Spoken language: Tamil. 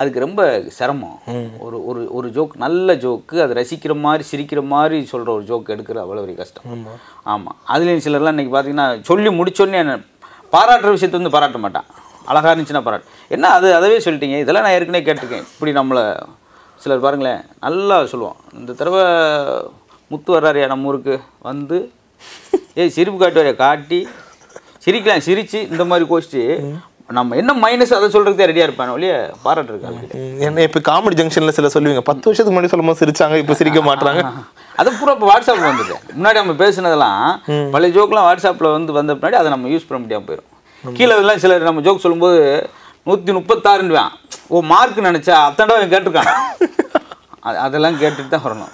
அதுக்கு ரொம்ப சிரமம். ஒரு ஒரு ஒரு ஜோக் நல்ல ஜோக்கு அது ரசிக்கிற மாதிரி சிரிக்கிற மாதிரி சொல்கிற ஒரு ஜோக் எடுக்கிறது அவ்வளோ பெரிய கஷ்டம். ஆமாம் அதுலேயும் சிலர்லாம் இன்றைக்கி பார்த்தீங்கன்னா சொல்லி முடிச்சோடனே என்ன பாராட்டுற விஷயத்தை வந்து பாராட்ட மாட்டான். அழகாக இருந்துச்சுன்னா பாராட்டு. என்ன அது அதவே சொல்லிட்டீங்க? இதெல்லாம் நான் ஏற்கனவே கேட்டிருக்கேன். இப்படி நம்மளை சிலர் பாருங்களேன் நல்லா சொல்லுவோம் இந்த தடவை முத்து வர்றாருயா நம்ம ஊருக்கு வந்து ஏய் சிரிப்பு காட்டுவாரியா காட்டி. சிரிக்கலாம் சிரிச்சு இந்த மாதிரி கோஷ்டி. நம்ம என்ன மைனஸ் அதை சொல்றதுக்கு ரெடியாக இருப்பானே ஒழிய பாராட்டுருக்காங்க ம், என்ன இப்போ காமெடி ஜங்ஷன்ல சில சொல்லுவீங்க. பத்து வருஷத்துக்கு முன்னாடி சொல்லும்போது சிரிச்சாங்க இப்போ சிரிக்க மாட்றாங்க. அது பூரா இப்போ வாட்ஸ்அப்பில் வந்துட்டு முன்னாடி நம்ம பேசுனதெல்லாம் பழைய ஜோக்கெலாம் வாட்ஸ்அப்பில் வந்து வந்த பின்னாடி அதை நம்ம யூஸ் பண்ண முடியாமல் போயிடும் கீழே எல்லாம் சிலர் நம்ம ஜோக் சொல்லும்போது நூற்றி முப்பத்தாறுன்னுவான். ஓ மார்க் நினச்சா அத்தனை தடவை கேட்டிருக்கான். அது- அதெல்லாம் கேட்டுட்டு தான் வரணும்.